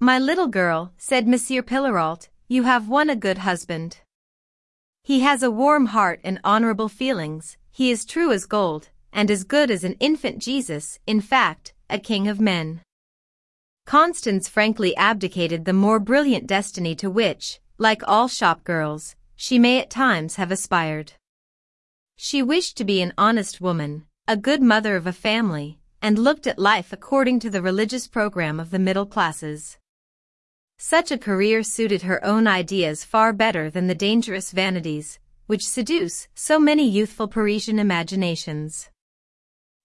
My little girl, said Monsieur Pillerault, you have won a good husband. He has a warm heart and honorable feelings, he is true as gold, and as good as an infant Jesus, in fact, a king of men. Constance frankly abdicated the more brilliant destiny to which, like all shop girls, she may at times have aspired. She wished to be an honest woman, a good mother of a family, and looked at life according to the religious program of the middle classes. Such a career suited her own ideas far better than the dangerous vanities, which seduce so many youthful Parisian imaginations.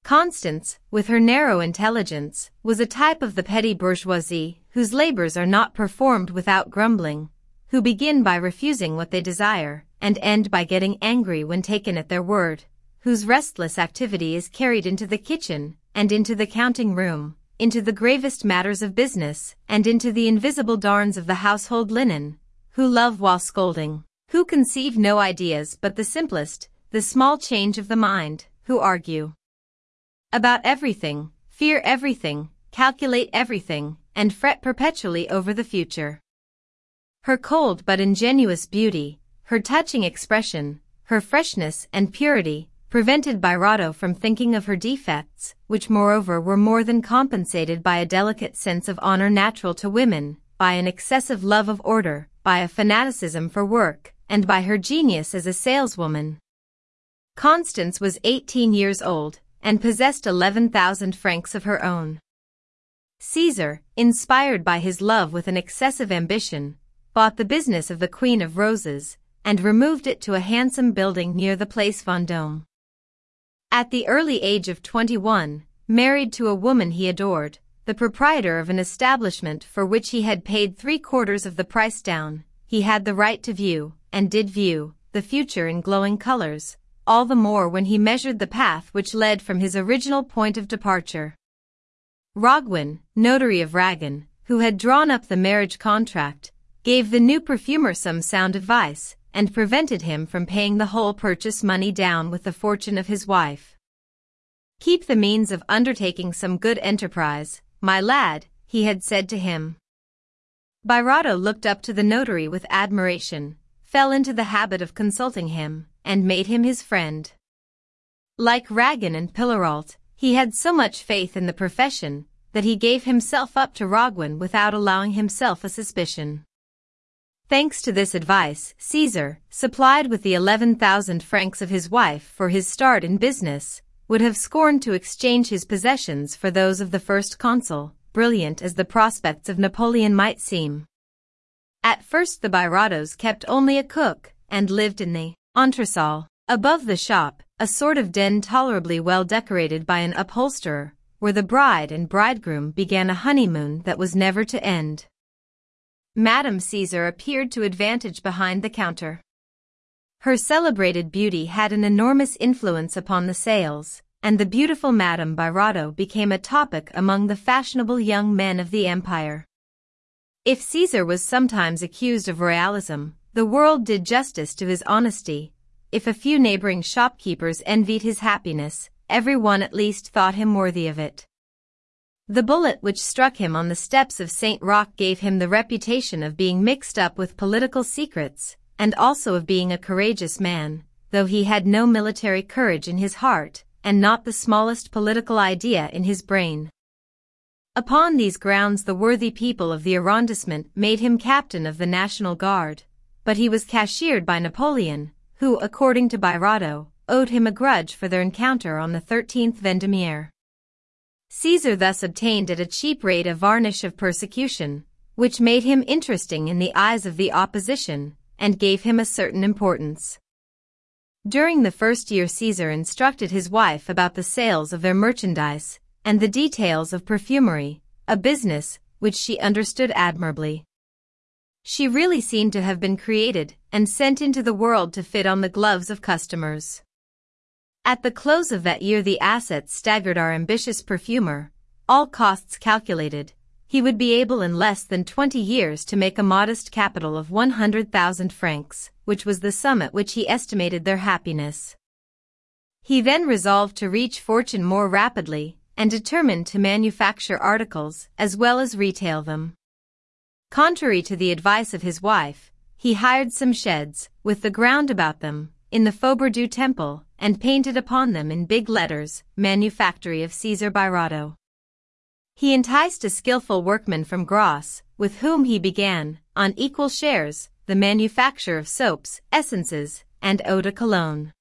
Constance, with her narrow intelligence, was a type of the petty bourgeoisie whose labors are not performed without grumbling, who begin by refusing what they desire and end by getting angry when taken at their word, whose restless activity is carried into the kitchen and into the counting room, into the gravest matters of business and into the invisible darns of the household linen, who love while scolding, who conceive no ideas but the simplest, the small change of the mind, who argue about everything, fear everything, calculate everything, and fret perpetually over the future. Her cold but ingenuous beauty, her touching expression, her freshness and purity, prevented Birotteau from thinking of her defects, which moreover were more than compensated by a delicate sense of honor natural to women, by an excessive love of order, by a fanaticism for work, and by her genius as a saleswoman. Constance was 18 years old, and possessed 11,000 francs of her own. Caesar, inspired by his love with an excessive ambition, bought the business of the Queen of Roses, and removed it to a handsome building near the Place Vendôme. At the early age of 21, married to a woman he adored, the proprietor of an establishment for which he had paid three quarters of the price down, he had the right to view, and did view, the future in glowing colors, all the more when he measured the path which led from his original point of departure. Roguin, notary of Ragon, who had drawn up the marriage contract, gave the new perfumer some sound advice, and prevented him from paying the whole purchase money down with the fortune of his wife. Keep the means of undertaking some good enterprise, my lad, he had said to him. Birotteau looked up to the notary with admiration, fell into the habit of consulting him, and made him his friend. Like Ragon and Pillerault, he had so much faith in the profession that he gave himself up to Roguin without allowing himself a suspicion. Thanks to this advice, Caesar, supplied with the 11,000 francs of his wife for his start in business, would have scorned to exchange his possessions for those of the first consul, brilliant as the prospects of Napoleon might seem. At first the Birotteaus kept only a cook, and lived in the Entresol, above the shop, a sort of den tolerably well decorated by an upholsterer, where the bride and bridegroom began a honeymoon that was never to end. Madame Caesar appeared to advantage behind the counter. Her celebrated beauty had an enormous influence upon the sales, and the beautiful Madame Birotteau became a topic among the fashionable young men of the empire. If Caesar was sometimes accused of royalism, the world did justice to his honesty. If a few neighboring shopkeepers envied his happiness, every one at least thought him worthy of it. The bullet which struck him on the steps of St. Roch gave him the reputation of being mixed up with political secrets, and also of being a courageous man, though he had no military courage in his heart, and not the smallest political idea in his brain. Upon these grounds the worthy people of the arrondissement made him captain of the National Guard, but he was cashiered by Napoleon, who, according to Birotteau, owed him a grudge for their encounter on the 13th Vendemiaire. Caesar thus obtained at a cheap rate a varnish of persecution, which made him interesting in the eyes of the opposition, and gave him a certain importance. During the first year Caesar instructed his wife about the sales of their merchandise, and the details of perfumery, a business which she understood admirably. She really seemed to have been created and sent into the world to fit on the gloves of customers. At the close of that year the assets staggered our ambitious perfumer, all costs calculated, he would be able in less than 20 years to make a modest capital of 100,000 francs, which was the sum at which he estimated their happiness. He then resolved to reach fortune more rapidly and determined to manufacture articles as well as retail them. Contrary to the advice of his wife, he hired some sheds, with the ground about them, in the Faubourg du Temple, and painted upon them in big letters, Manufactory of Caesar Birotteau. He enticed a skilful workman from Grasse, with whom he began, on equal shares, the manufacture of soaps, essences, and eau de cologne.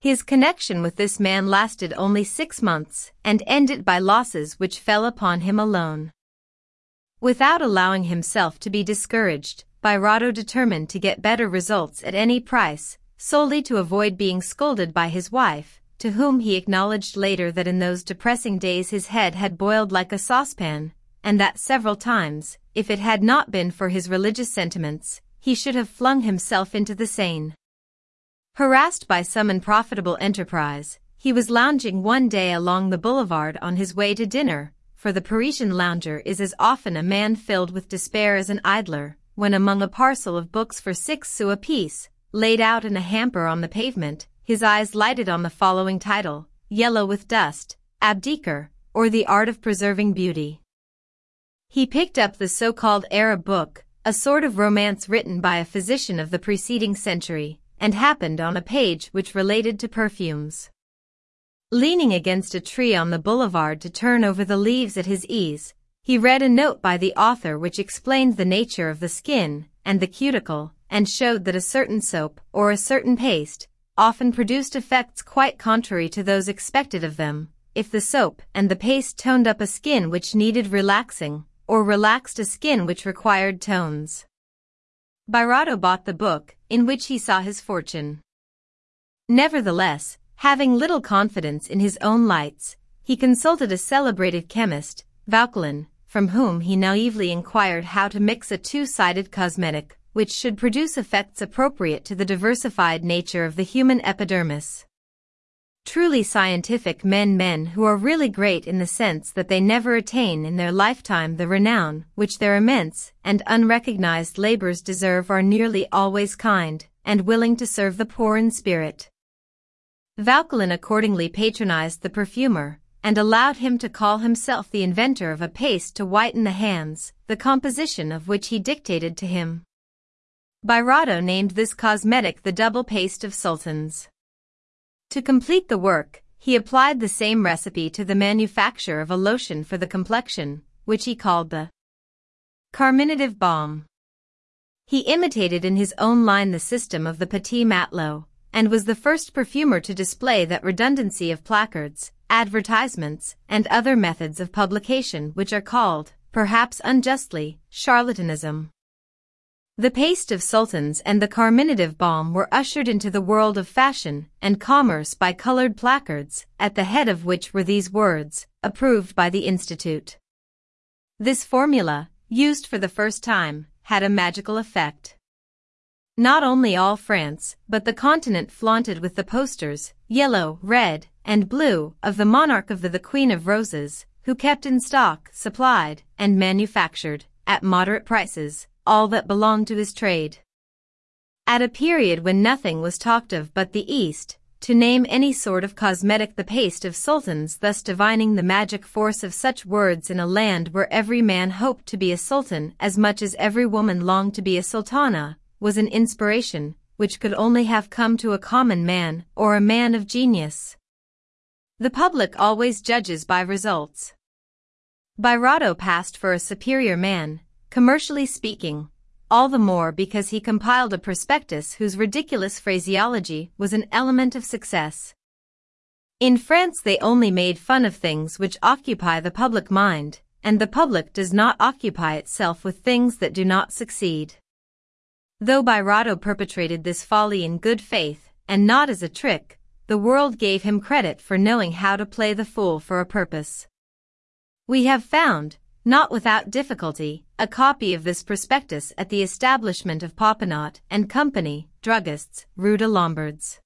His connection with this man lasted only six months and ended by losses which fell upon him alone. Without allowing himself to be discouraged, Birotteau determined to get better results at any price, solely to avoid being scolded by his wife, to whom he acknowledged later that in those depressing days his head had boiled like a saucepan, and that several times, if it had not been for his religious sentiments, he should have flung himself into the Seine. Harassed by some unprofitable enterprise, he was lounging one day along the boulevard on his way to dinner, for the Parisian lounger is as often a man filled with despair as an idler, when among a parcel of books for six sous apiece, laid out in a hamper on the pavement, his eyes lighted on the following title, Yellow with Dust, Abdeker, or The Art of Preserving Beauty. He picked up the so-called Arab book, a sort of romance written by a physician of the preceding century, and happened on a page which related to perfumes. Leaning against a tree on the boulevard to turn over the leaves at his ease, he read a note by the author which explained the nature of the skin and the cuticle and showed that a certain soap or a certain paste often produced effects quite contrary to those expected of them, if the soap and the paste toned up a skin which needed relaxing, or relaxed a skin which required tones. Birotteau bought the book, in which he saw his fortune. Nevertheless, having little confidence in his own lights, he consulted a celebrated chemist, Vauquelin, from whom he naively inquired how to mix a two-sided cosmetic which should produce effects appropriate to the diversified nature of the human epidermis. Truly scientific men men who are really great in the sense that they never attain in their lifetime the renown which their immense and unrecognized labors deserve are nearly always kind and willing to serve the poor in spirit. Vauquelin accordingly patronized the perfumer and allowed him to call himself the inventor of a paste to whiten the hands, the composition of which he dictated to him. Birotteau named this cosmetic the double paste of sultans. To complete the work, he applied the same recipe to the manufacture of a lotion for the complexion, which he called the carminative balm. He imitated in his own line the system of the Petit Matelot, and was the first perfumer to display that redundancy of placards, advertisements, and other methods of publication which are called, perhaps unjustly, charlatanism. The paste of sultans and the carminative balm were ushered into the world of fashion and commerce by colored placards, at the head of which were these words, approved by the Institute. This formula, used for the first time, had a magical effect. Not only all France, but the continent flaunted with the posters, yellow, red, and blue, of the monarch of the, the Queen of Roses, who kept in stock, supplied, and manufactured, at moderate prices, all that belonged to his trade. At a period when nothing was talked of but the East, to name any sort of cosmetic the paste of sultans thus divining the magic force of such words in a land where every man hoped to be a sultan as much as every woman longed to be a sultana, was an inspiration which could only have come to a common man or a man of genius. The public always judges by results. Birotteau passed for a superior man, commercially speaking, all the more because he compiled a prospectus whose ridiculous phraseology was an element of success. In France they only made fun of things which occupy the public mind, and the public does not occupy itself with things that do not succeed. Though Birotteau perpetrated this folly in good faith, and not as a trick, the world gave him credit for knowing how to play the fool for a purpose. We have found, not without difficulty, a copy of this prospectus at the establishment of Popinot and Company, druggists, Rue de Lombards.